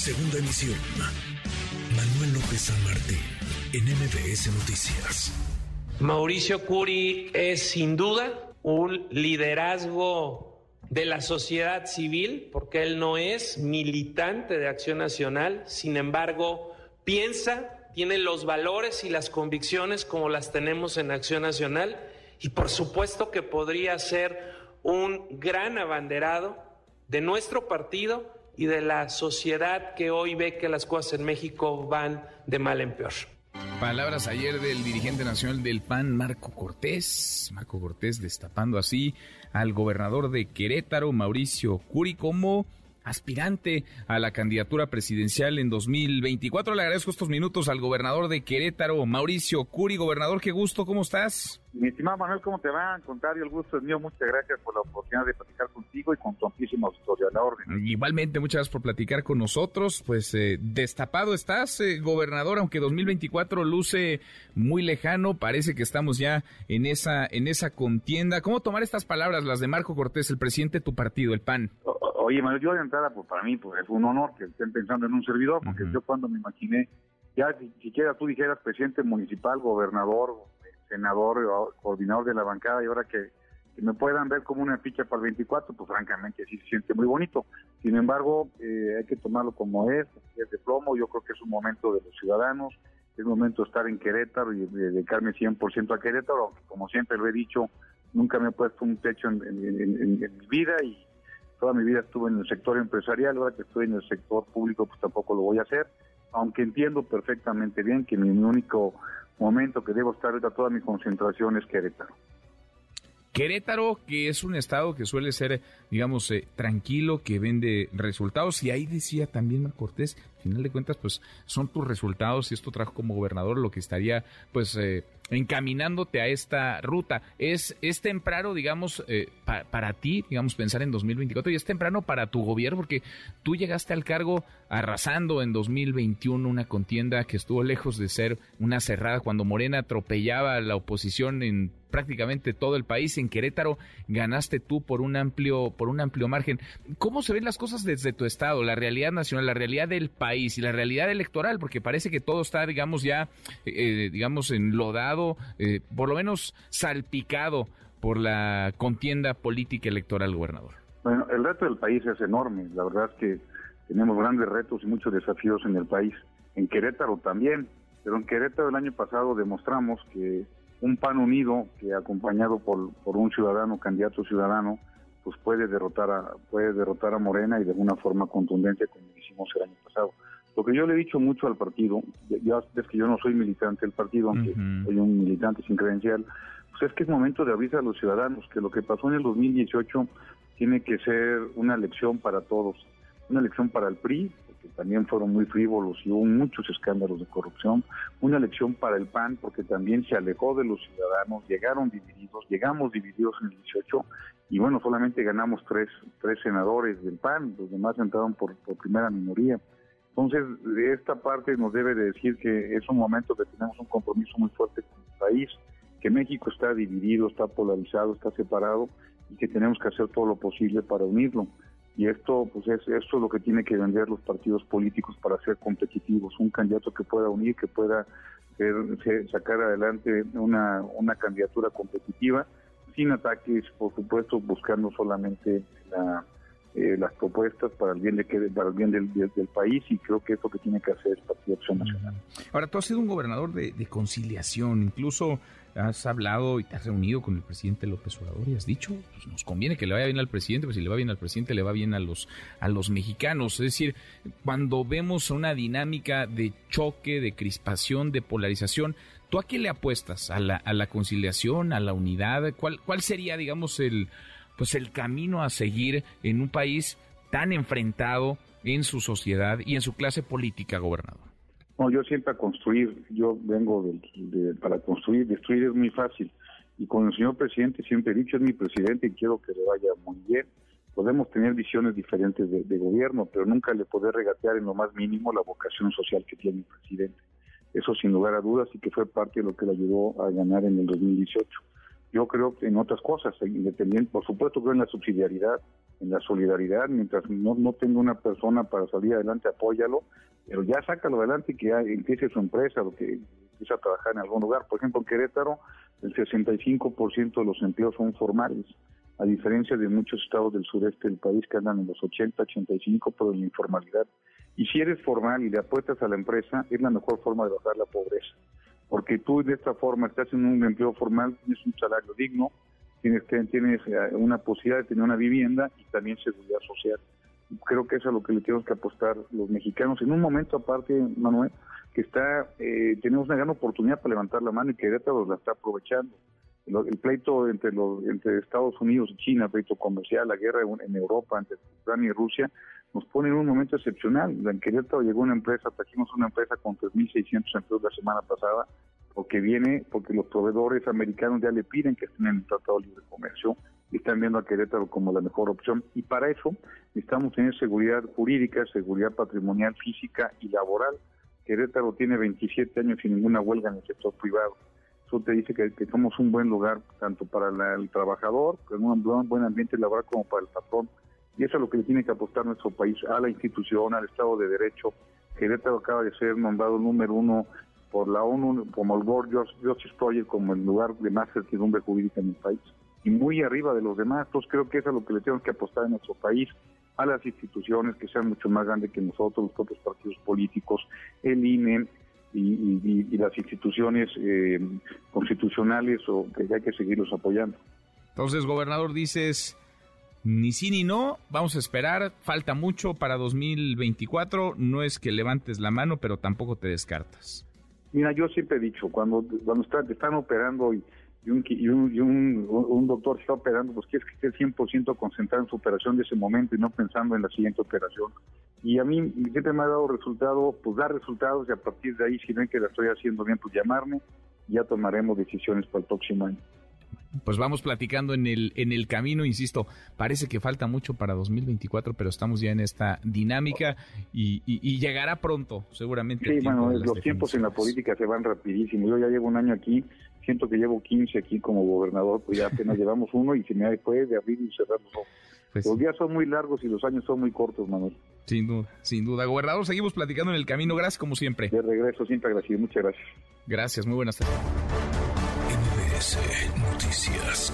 Segunda emisión. Manuel López San Martín, en MBS Noticias. Mauricio Curi es sin duda un liderazgo de la sociedad civil, porque él no es militante de Acción Nacional, sin embargo, piensa, tiene los valores y las convicciones como las tenemos en Acción Nacional, y por supuesto que podría ser un gran abanderado de nuestro partido y de la sociedad que hoy ve que las cosas en México van de mal en peor. Palabras ayer del dirigente nacional del PAN, Marco Cortés. Marco Cortés destapando así al gobernador de Querétaro, Mauricio Curi, como aspirante a la candidatura presidencial en 2024. Le agradezco estos minutos al gobernador de Querétaro, Mauricio Curi. Gobernador, qué gusto, ¿cómo estás? Mi estimado Manuel, ¿cómo te va? Al contrario, el gusto es mío. Muchas gracias por la oportunidad de platicar contigo y con tu amplísima auditorio a la orden. Igualmente, muchas gracias por platicar con nosotros. Pues eh, destapado estás, eh, gobernador, aunque 2024 luce muy lejano, parece que estamos ya en esa, en esa contienda. ¿Cómo tomar estas palabras, las de Marco Cortés, el presidente de tu partido, el PAN? Oye, Manuel, yo de entrada, pues para mí pues, es un honor que estén pensando en un servidor, porque yo cuando me imaginé, ya si, siquiera tú dijeras presidente municipal, gobernador, senador, coordinador de la bancada, y ahora que, me puedan ver como una ficha para el 24, pues francamente sí se siente muy bonito. Sin embargo, eh, hay que tomarlo como es, es de plomo, yo creo que es un momento de los ciudadanos, es momento de estar en Querétaro y dedicarme 100% a Querétaro, aunque como siempre lo he dicho, nunca me he puesto un techo en mi vida y toda mi vida estuve en el sector empresarial, ahora que estoy en el sector público pues tampoco lo voy a hacer, aunque entiendo perfectamente bien que mi único momento que debo estar ahorita toda mi concentración es Querétaro. Querétaro, que es un estado que suele ser, digamos, eh, tranquilo, que vende resultados, y ahí decía también Mar Cortés, final de cuentas, pues son tus resultados y esto trajo como gobernador lo que estaría, pues, eh, encaminándote a esta ruta. Es, es temprano, digamos, eh, para ti, digamos, pensar en 2024 y es temprano para tu gobierno porque tú llegaste al cargo arrasando en 2021 una contienda que estuvo lejos de ser una cerrada cuando Morena atropellaba a la oposición en prácticamente todo el país. En Querétaro ganaste tú por un amplio, por un amplio margen. ¿Cómo se ven las cosas desde tu estado, la realidad nacional, la realidad del país y la realidad electoral? Porque parece que todo está, digamos, ya, eh, digamos, enlodado, eh, por lo menos salpicado por la contienda política electoral, gobernador. Bueno, el reto del país es enorme. La verdad es que tenemos grandes retos y muchos desafíos en el país. En Querétaro también, pero en Querétaro el año pasado demostramos que un PAN unido, que acompañado por, por un ciudadano, candidato ciudadano, pues puede derrotar a puede derrotar a Morena y de una forma contundente como hicimos el año pasado. Lo que yo le he dicho mucho al partido, ya es que yo no soy militante del partido, aunque soy un militante sin credencial, pues es que es momento de avisar a los ciudadanos que lo que pasó en el 2018 tiene que ser una lección para todos, una lección para el PRI, porque también fueron muy frívolos y hubo muchos escándalos de corrupción, una lección para el PAN, porque también se alejó de los ciudadanos, llegaron divididos, llegamos divididos en el 18 y bueno, solamente ganamos tres, tres senadores del PAN, los demás entraron por, por primera minoría. Entonces, esta parte nos debe de decir que es un momento que tenemos un compromiso muy fuerte con el país, que México está dividido, está polarizado, está separado y que tenemos que hacer todo lo posible para unirlo. Y esto, pues es, esto es lo que tiene que vender los partidos políticos para ser competitivos. Un candidato que pueda unir, que pueda sacar adelante una, una candidatura competitiva, sin ataques, por supuesto, buscando solamente la, eh, las propuestas para el bien de para el bien del, del, país y creo que es lo que tiene que hacer el Partido Acción Nacional. Ahora, tú has sido un gobernador de, conciliación, incluso has hablado y te has reunido con el presidente López Obrador y has dicho, pues nos conviene que le vaya bien al presidente, pues si le va bien al presidente, le va bien a los, a los mexicanos. Es decir, cuando vemos una dinámica de choque, de crispación, de polarización, ¿tú a qué le apuestas? ¿A la, a la conciliación, a la unidad? ¿Cuál, cuál sería, digamos, el pues el camino a seguir en un país tan enfrentado en su sociedad y en su clase política, gobernador? No, yo siempre a construir, yo vengo de, para construir, destruir es muy fácil. Y con el señor presidente siempre he dicho, es mi presidente y quiero que le vaya muy bien. Podemos tener visiones diferentes de, gobierno, pero nunca le poder regatear en lo más mínimo la vocación social que tiene el presidente. Eso sin lugar a dudas y que fue parte de lo que le ayudó a ganar en el 2018. Yo creo en otras cosas, independiente, por supuesto creo en la subsidiariedad, en la solidaridad, mientras no, no tenga una persona para salir adelante, apóyalo, pero ya sácalo adelante y que empiece su empresa, o que empiece a trabajar en algún lugar. Por ejemplo, en Querétaro, el 65% de los empleos son formales, a diferencia de muchos estados del sureste del país que andan en los 80, 85, pero en la informalidad. Y si eres formal y le apuestas a la empresa, es la mejor forma de bajar la pobreza. Porque tú de esta forma estás en un empleo formal, tienes un salario digno, tienes, tienes eh, una posibilidad de tener una vivienda y también seguridad social. Creo que eso es a lo que le tenemos que apostar los mexicanos. En un momento aparte, Manuel, que está eh, tenemos una gran oportunidad para levantar la mano y que Querétaro la está aprovechando. El, pleito entre los entre Estados Unidos y China, el pleito comercial, la guerra en Europa entre Ucrania y Rusia, nos pone en un momento excepcional. En Querétaro llegó una empresa, trajimos una empresa con 3.600 empleos la semana pasada, porque viene, porque los proveedores americanos ya le piden que estén en el Tratado de Libre Comercio y están viendo a Querétaro como la mejor opción. Y para eso necesitamos tener seguridad jurídica, seguridad patrimonial, física y laboral. Querétaro tiene 27 años sin ninguna huelga en el sector privado. Eso te dice que, somos un buen lugar tanto para el trabajador, con un buen ambiente laboral como para el patrón y eso es lo que le tiene que apostar nuestro país, a la institución, al Estado de Derecho. Querétaro acaba de ser nombrado número uno por la ONU como el World Justice Project como el lugar de más certidumbre jurídica en el país y muy arriba de los demás. Entonces creo que eso es lo que le tenemos que apostar en nuestro país, a las instituciones que sean mucho más grandes que nosotros, los propios partidos políticos, el INE y, las instituciones eh, constitucionales o que hay que seguirlos apoyando. Entonces, gobernador, dices ni sí ni no, vamos a esperar, falta mucho para 2024, no es que levantes la mano, pero tampoco te descartas. Mira, yo siempre he dicho, cuando, cuando te están operando y, un, y, un, un, doctor está operando, pues quieres que esté 100% concentrado en su operación de ese momento y no pensando en la siguiente operación. Y a mí siempre me ha dado resultado, pues dar resultados y a partir de ahí, si ven que la estoy haciendo bien, pues llamarme, ya tomaremos decisiones para el próximo año pues vamos platicando en el, en el camino, insisto, parece que falta mucho para 2024, pero estamos ya en esta dinámica y, llegará pronto, seguramente. Sí, bueno, los tiempos en la política se van rapidísimo. Yo ya llevo un año aquí, siento que llevo 15 aquí como gobernador, pues ya apenas llevamos uno y se me fue de abrir y cerrar los ojos. Pues los días son muy largos y los años son muy cortos, Manuel. Sin duda, sin duda. Gobernador, seguimos platicando en el camino. Gracias como siempre. De regreso, siempre agradecido. Muchas gracias. Gracias, muy buenas tardes. Noticias.